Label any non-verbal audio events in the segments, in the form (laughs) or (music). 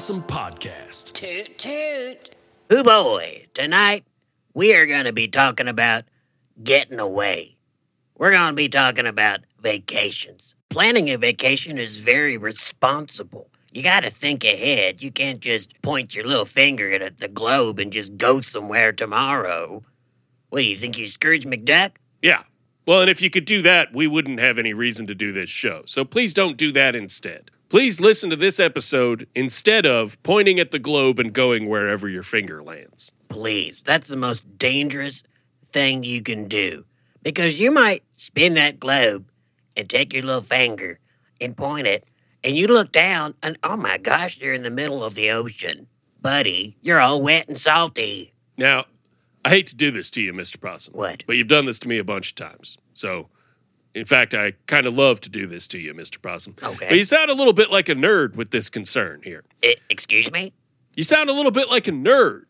Possum Podcast. Toot toot. Hoo boy, tonight we are going to be talking about getting away. We're going to be talking about vacations. Planning a vacation is very responsible. You got to think ahead. You can't just point your little finger at the globe and just go somewhere tomorrow. What do you think, you Scrooge McDuck? Yeah. Well, and if you could do that, we wouldn't have any reason to do this show. So please don't do that instead. Please listen to this episode instead of pointing at the globe and going wherever your finger lands. Please, that's the most dangerous thing you can do. Because you might spin that globe and take your little finger and point it, and you look down, and oh my gosh, you're in the middle of the ocean. Buddy, you're all wet and salty. Now, I hate to do this to you, Mr. Possum. What? But you've done this to me a bunch of times. So, in fact, I kind of love to do this to you, Mr. Possum. Okay. But you sound a little bit like a nerd with this concern here. I- excuse me? You sound a little bit like a nerd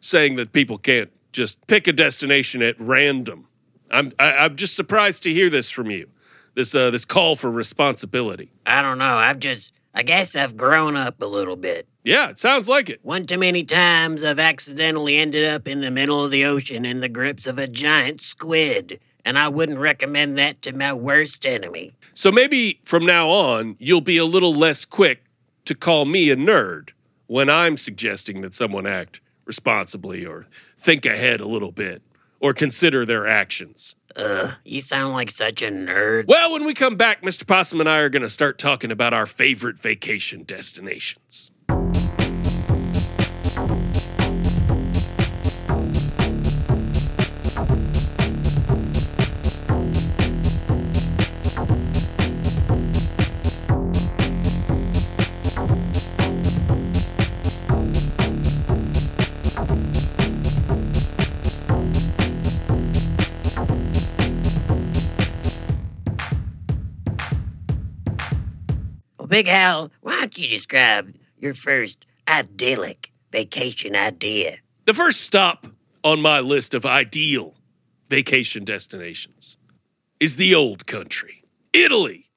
saying that people can't just pick a destination at random. I'm I, I'm just surprised to hear this from you. This uh this call for responsibility. I don't know. I've just, I guess I've grown up a little bit. Yeah, it sounds like it. One too many times I've accidentally ended up in the middle of the ocean in the grips of a giant squid, and I wouldn't recommend that to my worst enemy. So maybe from now on you'll be a little less quick to call me a nerd when I'm suggesting that someone act responsibly or think ahead a little bit or consider their actions. Ugh, you sound like such a nerd. Well, when we come back, Mr. Possum and I are going to start talking about our favorite vacation destinations. Big Hal, why don't you describe your first idyllic vacation idea? The first stop on my list of ideal vacation destinations is the old country, Italy.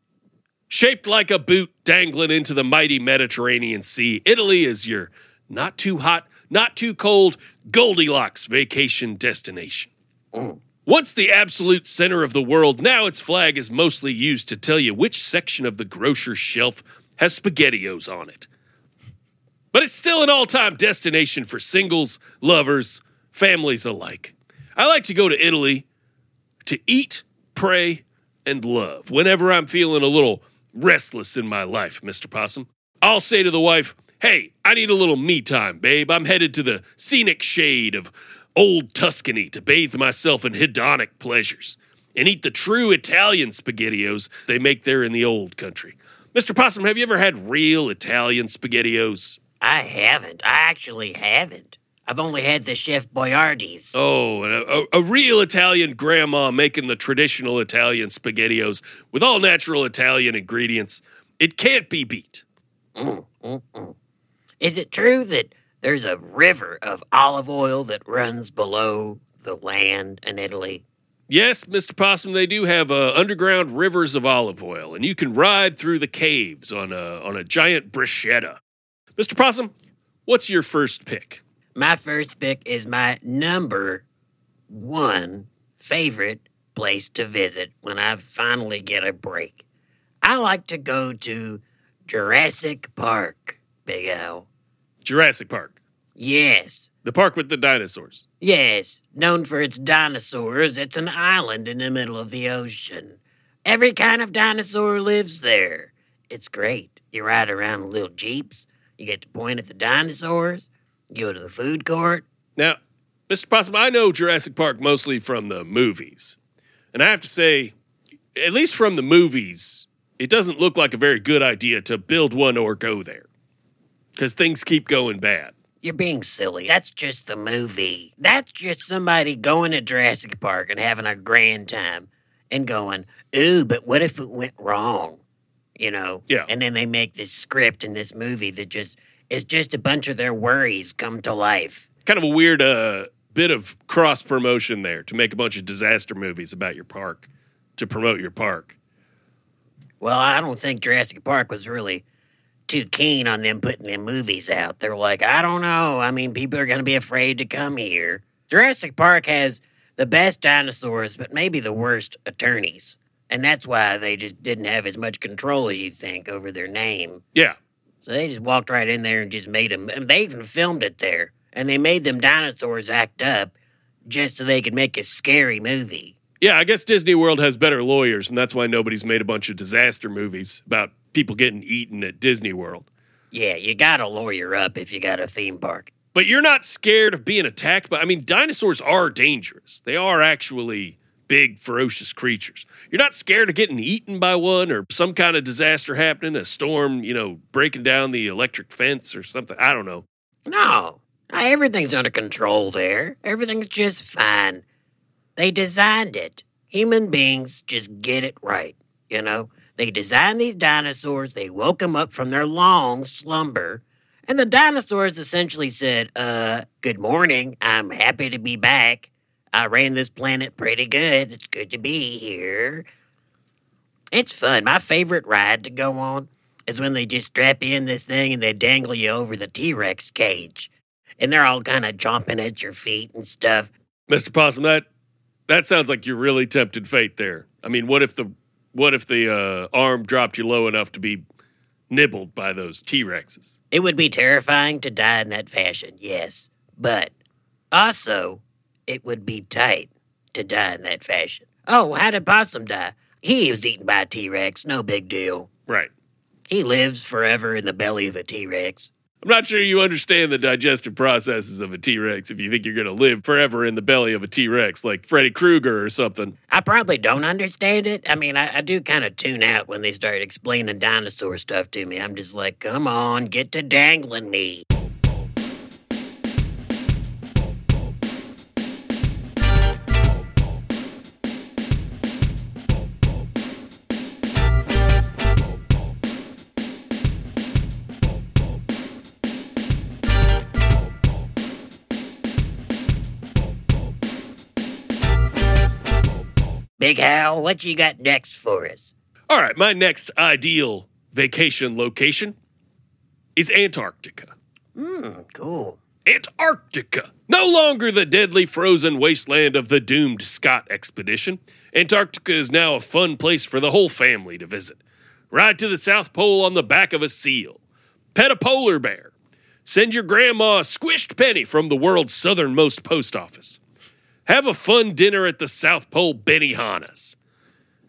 Shaped like a boot dangling into the mighty Mediterranean Sea, Italy is your not too hot, not too cold Goldilocks vacation destination. Mm. Once the absolute center of the world, now its flag is mostly used to tell you which section of the grocer's shelf has SpaghettiOs on it. But it's still an all time destination for singles, lovers, families alike. I like to go to Italy to eat, pray, and love whenever I'm feeling a little restless in my life, Mr. Possum. I'll say to the wife, Hey, I need a little me time, babe. I'm headed to the scenic shade of old Tuscany to bathe myself in hedonic pleasures and eat the true Italian spaghettios they make there in the old country. Mr. Possum, have you ever had real Italian spaghettios? I haven't. I actually haven't. I've only had the Chef Boyardee's. Oh, and a, a, a real Italian grandma making the traditional Italian spaghettios with all natural Italian ingredients. It can't be beat. Mm, mm, mm. Is it true that there's a river of olive oil that runs below the land in Italy? Yes, Mr. Possum, they do have uh, underground rivers of olive oil, and you can ride through the caves on a, on a giant bruschetta. Mr. Possum, what's your first pick? My first pick is my number one favorite place to visit when I finally get a break. I like to go to Jurassic Park, Big Al. Jurassic Park, Yes, the park with the dinosaurs. yes, known for its dinosaurs, it's an island in the middle of the ocean. Every kind of dinosaur lives there. It's great. You ride around in little jeeps, you get to point at the dinosaurs, you go to the food court. Now, Mr. Possum, I know Jurassic Park mostly from the movies. And I have to say, at least from the movies, it doesn't look like a very good idea to build one or go there. Because things keep going bad. You're being silly. That's just the movie. That's just somebody going to Jurassic Park and having a grand time and going, ooh, but what if it went wrong? You know? Yeah. And then they make this script in this movie that just is just a bunch of their worries come to life. Kind of a weird uh, bit of cross promotion there to make a bunch of disaster movies about your park to promote your park. Well, I don't think Jurassic Park was really too keen on them putting their movies out. They're like, I don't know. I mean, people are going to be afraid to come here. Jurassic Park has the best dinosaurs, but maybe the worst attorneys. And that's why they just didn't have as much control as you think over their name. Yeah. So they just walked right in there and just made them. And they even filmed it there. And they made them dinosaurs act up just so they could make a scary movie. Yeah, I guess Disney World has better lawyers, and that's why nobody's made a bunch of disaster movies about people getting eaten at Disney World. Yeah, you gotta lawyer up if you got a theme park. But you're not scared of being attacked by I mean, dinosaurs are dangerous. They are actually big, ferocious creatures. You're not scared of getting eaten by one or some kind of disaster happening, a storm, you know, breaking down the electric fence or something. I don't know. No, everything's under control there. Everything's just fine. They designed it. Human beings just get it right, you know? They designed these dinosaurs, they woke them up from their long slumber, and the dinosaurs essentially said, uh, good morning, I'm happy to be back. I ran this planet pretty good. It's good to be here. It's fun. My favorite ride to go on is when they just strap you in this thing and they dangle you over the T Rex cage. And they're all kind of jumping at your feet and stuff. Mr. Possum, that that sounds like you're really tempted fate there. I mean, what if the what if the uh, arm dropped you low enough to be nibbled by those T Rexes? It would be terrifying to die in that fashion, yes. But also, it would be tight to die in that fashion. Oh, how did Possum die? He was eaten by a T Rex, no big deal. Right. He lives forever in the belly of a T Rex. I'm not sure you understand the digestive processes of a T Rex if you think you're going to live forever in the belly of a T Rex like Freddy Krueger or something. I probably don't understand it. I mean, I, I do kind of tune out when they start explaining dinosaur stuff to me. I'm just like, come on, get to dangling me. Big Hal, what you got next for us? All right, my next ideal vacation location is Antarctica. Hmm, cool. Antarctica. No longer the deadly frozen wasteland of the doomed Scott expedition. Antarctica is now a fun place for the whole family to visit. Ride to the South Pole on the back of a seal. Pet a polar bear. Send your grandma a squished penny from the world's southernmost post office. Have a fun dinner at the South Pole Benihana's.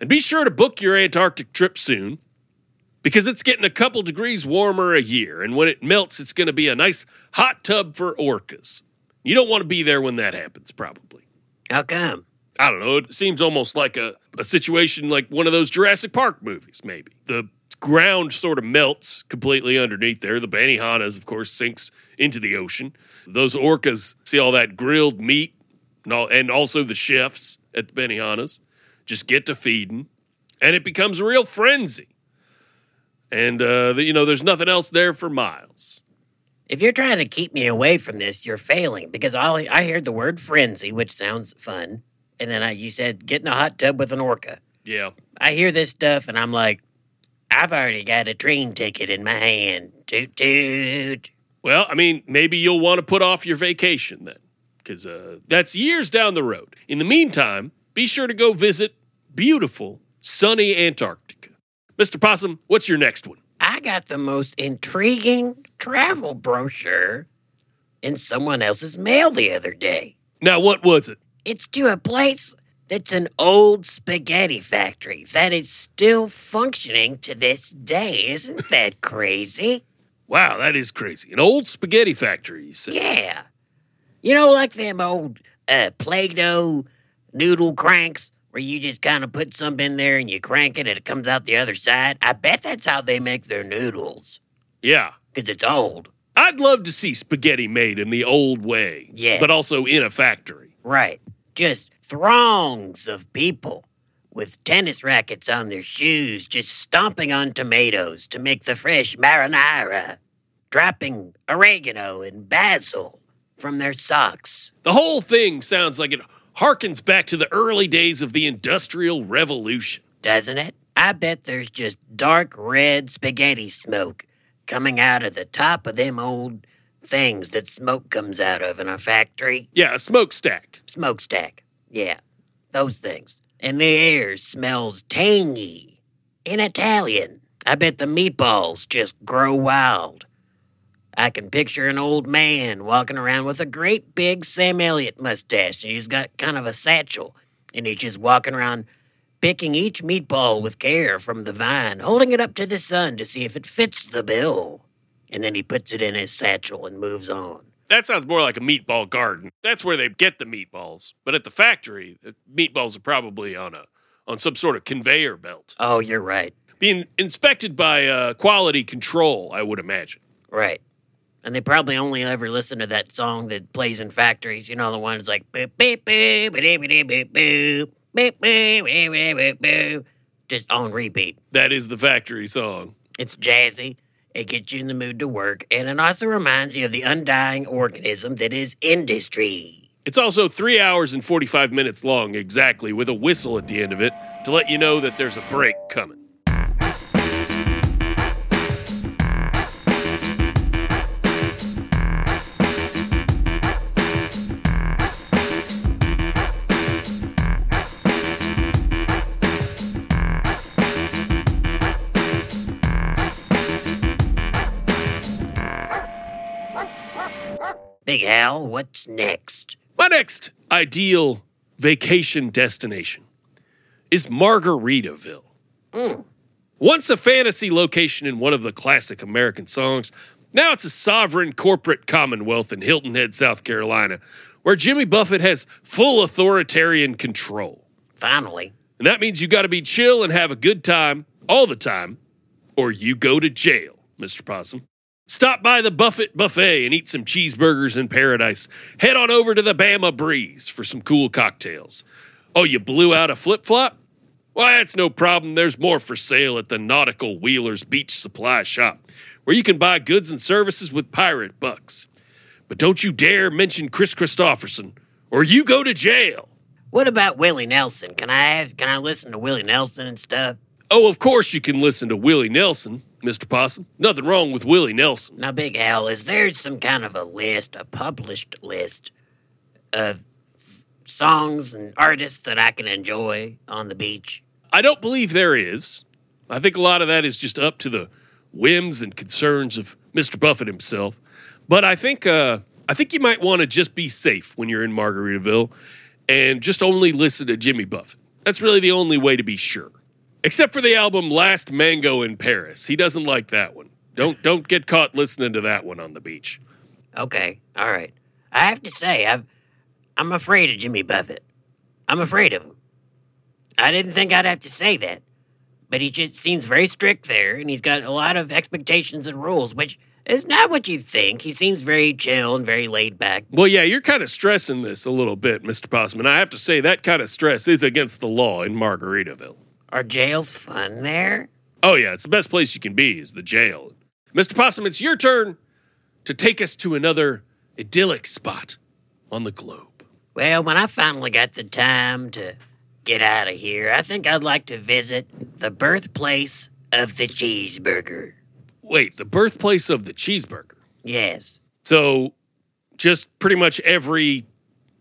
And be sure to book your Antarctic trip soon because it's getting a couple degrees warmer a year. And when it melts, it's going to be a nice hot tub for orcas. You don't want to be there when that happens, probably. How come? I don't know. It seems almost like a, a situation like one of those Jurassic Park movies, maybe. The ground sort of melts completely underneath there. The Benihana's, of course, sinks into the ocean. Those orcas see all that grilled meat and also the chefs at the Benihana's just get to feeding, and it becomes a real frenzy. And, uh, you know, there's nothing else there for miles. If you're trying to keep me away from this, you're failing because all, I heard the word frenzy, which sounds fun. And then I, you said get in a hot tub with an orca. Yeah. I hear this stuff and I'm like, I've already got a train ticket in my hand. Toot toot. Well, I mean, maybe you'll want to put off your vacation then because uh, that's years down the road. In the meantime, be sure to go visit beautiful, sunny Antarctica. Mr. Possum, what's your next one? I got the most intriguing travel brochure in someone else's mail the other day. Now, what was it? It's to a place that's an old spaghetti factory that is still functioning to this day. Isn't that crazy? (laughs) Wow, that is crazy. An old spaghetti factory, you said? Yeah. You know, like them old uh, Play Doh noodle cranks where you just kind of put something in there and you crank it and it comes out the other side? I bet that's how they make their noodles. Yeah. Because it's old. I'd love to see spaghetti made in the old way. Yeah. But also in a factory. Right. Just throngs of people with tennis rackets on their shoes, just stomping on tomatoes to make the fresh marinara, dropping oregano and basil from their socks. The whole thing sounds like it harkens back to the early days of the Industrial Revolution. Doesn't it? I bet there's just dark red spaghetti smoke coming out of the top of them old things that smoke comes out of in a factory. Yeah, a smokestack. Smokestack. Yeah, those things. And the air smells tangy. In Italian. I bet the meatballs just grow wild. I can picture an old man walking around with a great big Sam Elliott mustache, and he's got kind of a satchel, and he's just walking around picking each meatball with care from the vine, holding it up to the sun to see if it fits the bill. And then he puts it in his satchel and moves on. That sounds more like a meatball garden. That's where they get the meatballs. But at the factory, the meatballs are probably on a on some sort of conveyor belt, Oh, you're right. being inspected by uh, quality control. I would imagine. Right. And they probably only ever listen to that song that plays in factories. You know, the one that's like boop beep boop boop boop boop boop boop boop boop boop boop just on repeat. That is the factory song. It's jazzy. It gets you in the mood to work, and it also reminds you of the undying organism that is industry. It's also three hours and 45 minutes long exactly, with a whistle at the end of it to let you know that there's a break coming. Big Hal, what's next? My next ideal vacation destination is Margaritaville. Mm. Once a fantasy location in one of the classic American songs, now it's a sovereign corporate commonwealth in Hilton Head, South Carolina, where Jimmy Buffett has full authoritarian control. Finally. And that means you got to be chill and have a good time all the time, or you go to jail, Mr. Possum. Stop by the Buffett Buffet and eat some cheeseburgers in paradise. Head on over to the Bama Breeze for some cool cocktails. Oh, you blew out a flip flop? Why, that's no problem. There's more for sale at the Nautical Wheelers Beach Supply Shop, where you can buy goods and services with pirate bucks. But don't you dare mention Kris Kristofferson, or you go to jail. What about Willie Nelson? Can I have, can I listen to Willie Nelson and stuff? Oh, of course you can listen to Willie Nelson, Mr. Possum. Nothing wrong with Willie Nelson. Now, Big Al, is there some kind of a list, a published list of songs and artists that I can enjoy on the beach? I don't believe there is. I think a lot of that is just up to the whims and concerns of Mr. Buffett himself. But I think uh, I think you might want to just be safe when you're in Margaritaville and just only listen to Jimmy Buffett. That's really the only way to be sure. Except for the album Last Mango in Paris. He doesn't like that one. Don't don't get caught listening to that one on the beach. Okay, all right. I have to say, I've, I'm afraid of Jimmy Buffett. I'm afraid of him. I didn't think I'd have to say that, but he just seems very strict there, and he's got a lot of expectations and rules, which is not what you think. He seems very chill and very laid back. Well, yeah, you're kind of stressing this a little bit, Mr. Possum, and I have to say that kind of stress is against the law in Margaritaville. Are jails fun there? Oh, yeah, it's the best place you can be, is the jail. Mr. Possum, it's your turn to take us to another idyllic spot on the globe. Well, when I finally got the time to get out of here, I think I'd like to visit the birthplace of the cheeseburger. Wait, the birthplace of the cheeseburger. Yes. So, just pretty much every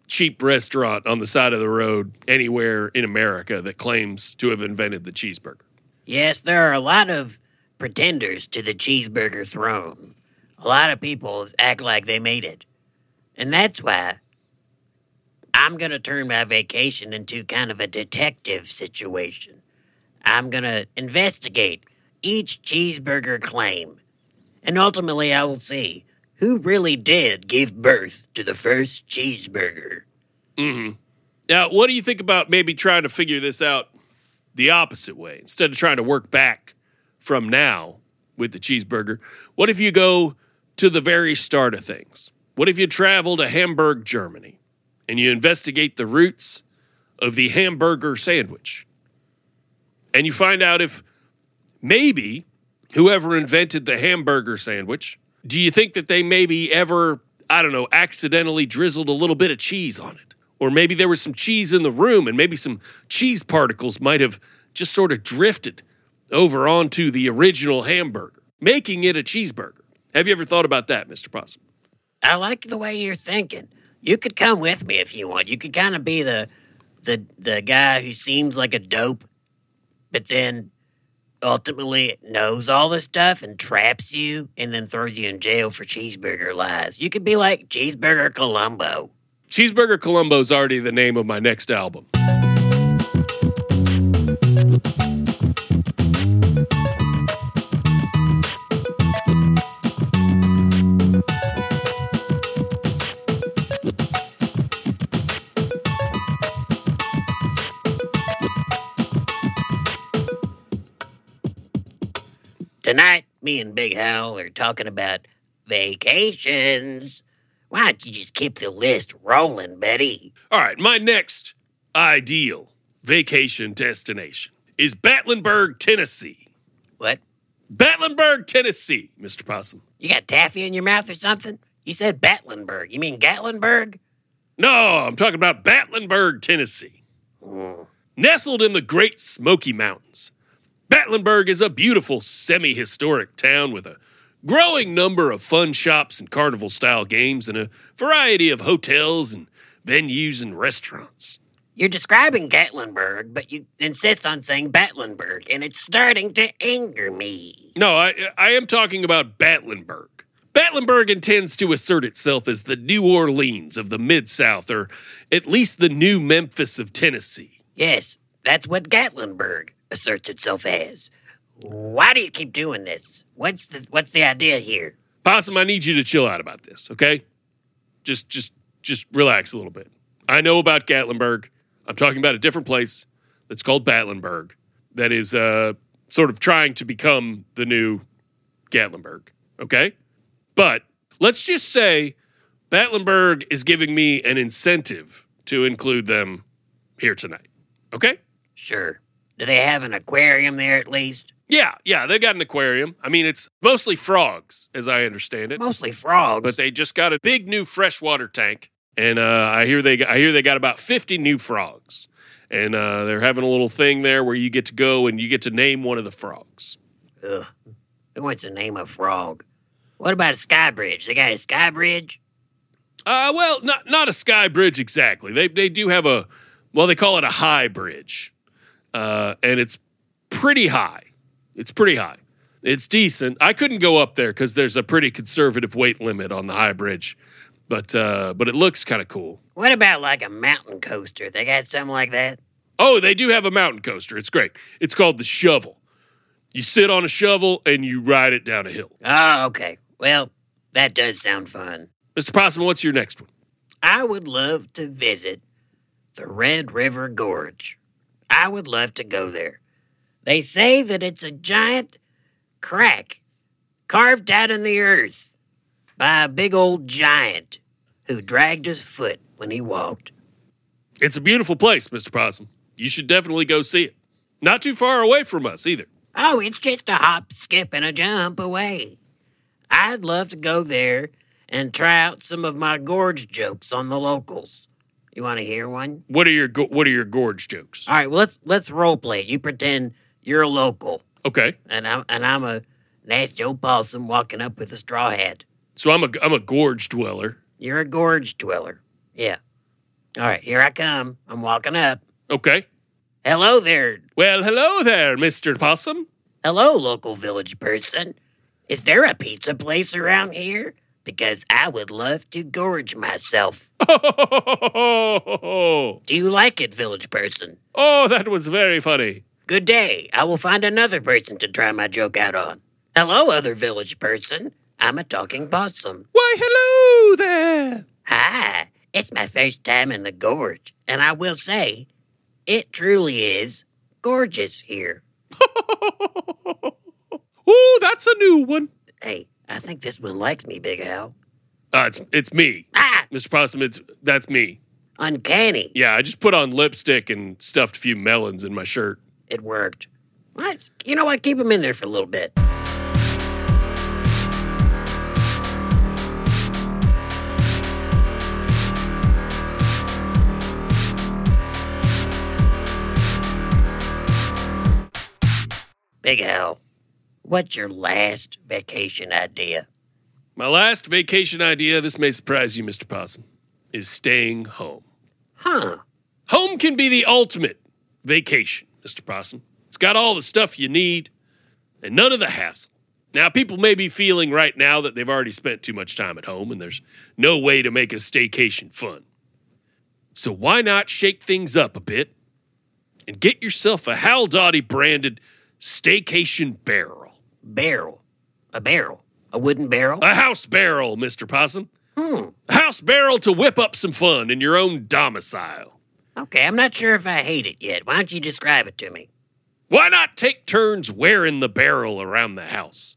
cheap restaurant on the side of the road anywhere in America that claims to have invented the cheeseburger. Yes, there are a lot of pretenders to the cheeseburger throne. A lot of people act like they made it. And that's why I'm going to turn my vacation into kind of a detective situation. I'm going to investigate each cheeseburger claim. And ultimately, I will see who really did give birth to the first cheeseburger. hmm Now, what do you think about maybe trying to figure this out the opposite way? Instead of trying to work back from now with the cheeseburger, what if you go to the very start of things? What if you travel to Hamburg, Germany, and you investigate the roots of the hamburger sandwich? And you find out if maybe whoever invented the hamburger sandwich, do you think that they maybe ever, I don't know, accidentally drizzled a little bit of cheese on it? Or maybe there was some cheese in the room and maybe some cheese particles might have just sort of drifted over onto the original hamburger. making it a cheeseburger. Have you ever thought about that, Mr. Possum? I like the way you're thinking. You could come with me if you want. You could kind of be the the the guy who seems like a dope, but then ultimately knows all this stuff and traps you and then throws you in jail for cheeseburger lies. You could be like Cheeseburger Columbo. Cheeseburger Columbo's already the name of my next album. And Big Hal are talking about vacations. Why don't you just keep the list rolling, Betty? All right, my next ideal vacation destination is Batlinburg, Tennessee. What? Batlinburg, Tennessee, Mr. Possum. You got taffy in your mouth or something? You said Batlinburg. You mean Gatlinburg? No, I'm talking about Batlinburg, Tennessee. Mm. Nestled in the Great Smoky Mountains, Batlinburg is a beautiful semi historic town with a growing number of fun shops and carnival style games and a variety of hotels and venues and restaurants. You're describing Gatlinburg, but you insist on saying Batlinburg, and it's starting to anger me. No, I, I am talking about Batlinburg. Batlinburg intends to assert itself as the New Orleans of the Mid South, or at least the new Memphis of Tennessee. Yes, that's what Gatlinburg asserts itself as. Why do you keep doing this? What's the what's the idea here? Possum, I need you to chill out about this, okay? Just just just relax a little bit. I know about Gatlinburg. I'm talking about a different place that's called Batlinburg that is uh sort of trying to become the new Gatlinburg, okay? But let's just say Batlinburg is giving me an incentive to include them here tonight. Okay? Sure. Do they have an aquarium there at least? Yeah, yeah, they got an aquarium. I mean, it's mostly frogs, as I understand it. Mostly frogs. But they just got a big new freshwater tank, and uh, I hear they I hear they got about fifty new frogs, and uh, they're having a little thing there where you get to go and you get to name one of the frogs. Ugh. Who wants to name a frog? What about a sky bridge? They got a sky bridge? Uh, well, not not a sky bridge exactly. They they do have a well, they call it a high bridge, uh, and it's pretty high. It's pretty high. It's decent. I couldn't go up there because there's a pretty conservative weight limit on the high bridge, but uh, but it looks kind of cool. What about like a mountain coaster? They got something like that? Oh, they do have a mountain coaster. It's great. It's called the Shovel. You sit on a shovel and you ride it down a hill. Oh, okay. Well, that does sound fun. Mr. Possum, what's your next one? I would love to visit the Red River Gorge. I would love to go there. They say that it's a giant crack carved out in the earth by a big old giant who dragged his foot when he walked. It's a beautiful place, Mr. Possum. You should definitely go see it. Not too far away from us either. Oh, it's just a hop, skip, and a jump away. I'd love to go there and try out some of my gorge jokes on the locals. You want to hear one? What are your go- what are your gorge jokes? All right, well, let's let's role play. You pretend you're a local, Okay, and I'm and I'm a nasty old possum walking up with a straw hat. so I'm a I'm a gorge dweller. You're a gorge dweller. Yeah. All right, here I come. I'm walking up. Okay. Hello there. Well, hello there, Mr. Possum. Hello, local village person. Is there a pizza place around here? Because I would love to gorge myself. (laughs) Do you like it, village person? Oh, that was very funny. Good day. I will find another person to try my joke out on. Hello, other village person. I'm a talking possum. Why, hello there. Hi, it's my first time in the gorge, and I will say, it truly is gorgeous here. (laughs) oh, that's a new one. Hey, I think this one likes me, Big Al. Uh, it's it's me, Ah, Mr. Possum. It's that's me. uncanny. Yeah, I just put on lipstick and stuffed a few melons in my shirt. It worked. What? You know what? Keep them in there for a little bit. Big Al, what's your last vacation idea? My last vacation idea, this may surprise you, Mr. Possum, is staying home. Huh. Home can be the ultimate vacation, Mr. Possum. It's got all the stuff you need and none of the hassle. Now, people may be feeling right now that they've already spent too much time at home and there's no way to make a staycation fun. So, why not shake things up a bit and get yourself a Hal Dottie branded staycation barrel? Barrel. A barrel. A wooden barrel? A house barrel, Mr. Possum. Hmm. A house barrel to whip up some fun in your own domicile. Okay, I'm not sure if I hate it yet. Why don't you describe it to me? Why not take turns wearing the barrel around the house?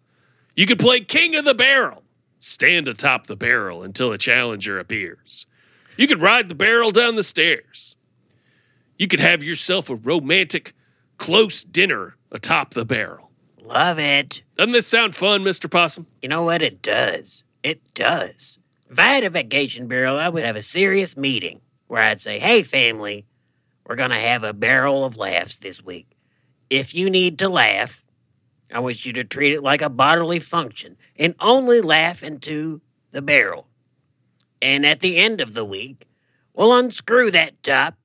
You could play King of the Barrel, stand atop the barrel until a challenger appears. You could ride the barrel down the stairs. You could have yourself a romantic, close dinner atop the barrel. Love it. Doesn't this sound fun, Mr. Possum? You know what? It does. It does. If I had a vacation barrel, I would have a serious meeting where I'd say, hey, family, we're going to have a barrel of laughs this week. If you need to laugh, I want you to treat it like a bodily function and only laugh into the barrel. And at the end of the week, we'll unscrew that top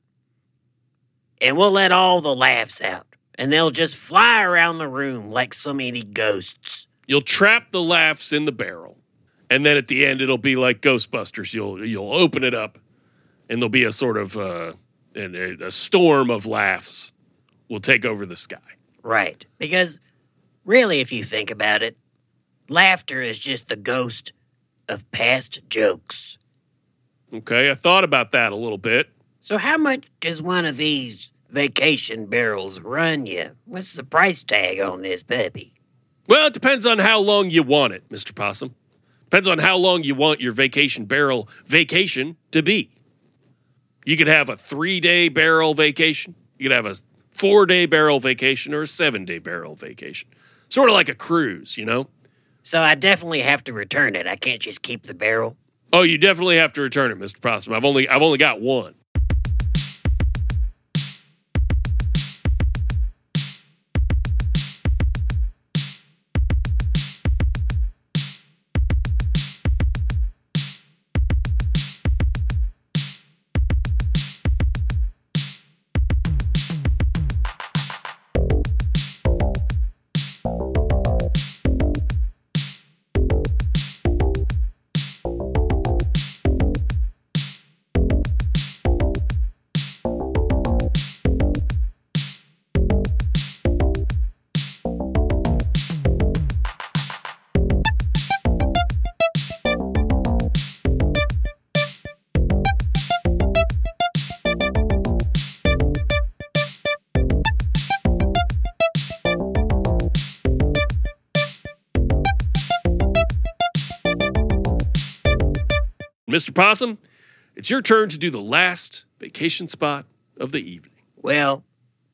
and we'll let all the laughs out. And they'll just fly around the room like so many ghosts. You'll trap the laughs in the barrel, and then at the end it'll be like Ghostbusters. You'll you'll open it up, and there'll be a sort of uh, a, a storm of laughs will take over the sky. Right. Because really, if you think about it, laughter is just the ghost of past jokes. Okay, I thought about that a little bit. So, how much does one of these vacation barrels run you? What's the price tag on this puppy? Well, it depends on how long you want it, Mr. Possum. Depends on how long you want your vacation barrel vacation to be. You could have a three day barrel vacation. You could have a four day barrel vacation or a seven day barrel vacation. Sort of like a cruise, you know? So, I definitely have to return it. I can't just keep the barrel. Oh, you definitely have to return it, Mr. Possum. I've only I've only got one. Mr. Possum, it's your turn to do the last vacation spot of the evening. Well,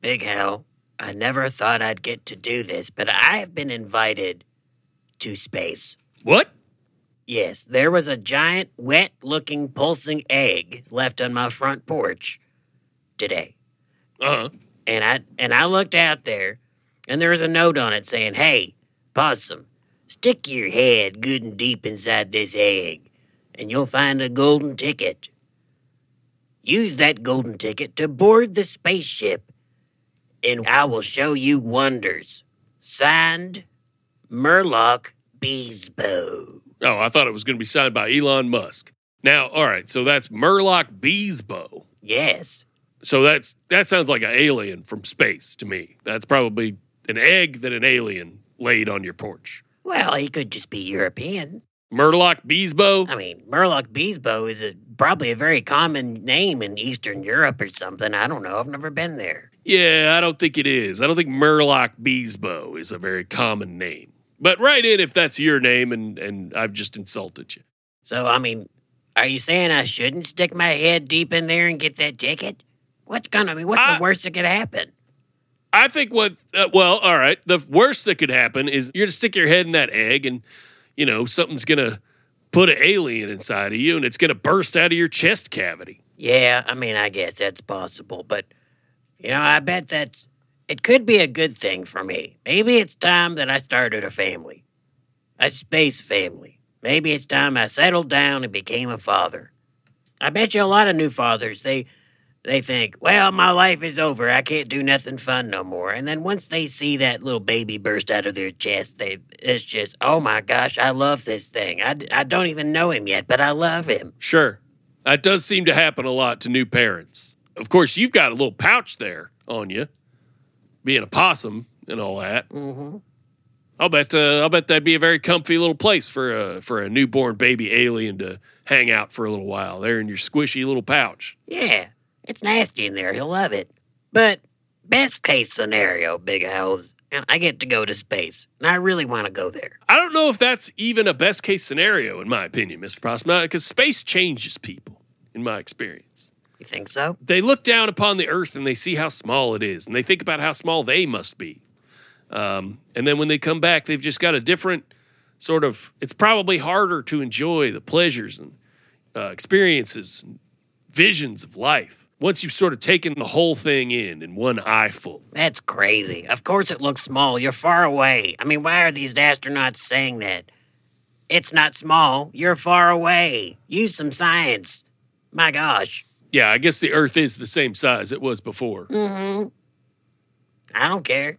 Big Hal, I never thought I'd get to do this, but I have been invited to space. What? Yes, there was a giant, wet looking, pulsing egg left on my front porch today. Uh huh. And I and I looked out there and there was a note on it saying, Hey, possum, stick your head good and deep inside this egg, and you'll find a golden ticket. Use that golden ticket to board the spaceship, and I will show you wonders. Signed, Murloc Beesbo. Oh, I thought it was going to be signed by Elon Musk. Now, all right, so that's Murloc Beesbo. Yes. So that's that sounds like an alien from space to me. That's probably an egg that an alien laid on your porch. Well, he could just be European. Murloc Beesbo? I mean, Murloc Beesbo is a, probably a very common name in Eastern Europe or something. I don't know. I've never been there. Yeah, I don't think it is. I don't think Murloc Beesbo is a very common name. But write in if that's your name and, and I've just insulted you. So, I mean, are you saying I shouldn't stick my head deep in there and get that ticket? What's gonna I mean? What's I- the worst that could happen? I think what, uh, well, all right. The worst that could happen is you're going to stick your head in that egg and, you know, something's going to put an alien inside of you and it's going to burst out of your chest cavity. Yeah, I mean, I guess that's possible, but you know, I bet that's it could be a good thing for me. Maybe it's time that I started a family, a space family. Maybe it's time I settled down and became a father. I bet you a lot of new fathers they they think, well, my life is over. I can't do nothing fun no more. And then once they see that little baby burst out of their chest, they it's just, oh my gosh, I love this thing. I, I don't even know him yet, but I love him. Sure. That does seem to happen a lot to new parents. Of course, you've got a little pouch there on you, being a possum and all that. Mm-hmm. I'll bet. Uh, I'll bet that'd be a very comfy little place for a for a newborn baby alien to hang out for a little while there in your squishy little pouch. Yeah, it's nasty in there. He'll love it. But best case scenario, Big Owls, and I get to go to space, and I really want to go there. I don't know if that's even a best case scenario, in my opinion, Mr. Possum, because space changes people, in my experience. You think so? They look down upon the Earth and they see how small it is, and they think about how small they must be. Um, and then when they come back, they've just got a different sort of. It's probably harder to enjoy the pleasures and uh, experiences, and visions of life once you've sort of taken the whole thing in in one eyeful. That's crazy. Of course it looks small. You're far away. I mean, why are these astronauts saying that? It's not small. You're far away. Use some science. My gosh. Yeah, I guess the Earth is the same size it was before. Mm-hmm. I don't care.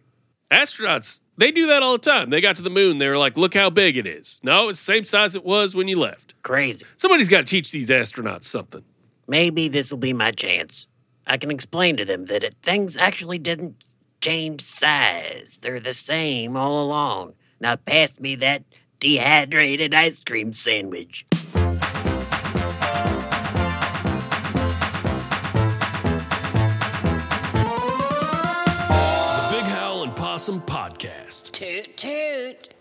Astronauts, they do that all the time. They got to the moon, they were like, look how big it is. No, it's the same size it was when you left. Crazy. Somebody's got to teach these astronauts something. Maybe this will be my chance. I can explain to them that it, things actually didn't change size. They're the same all along. Now pass me that dehydrated ice cream sandwich. The Big Howl and Possum Podcast. Toot toot.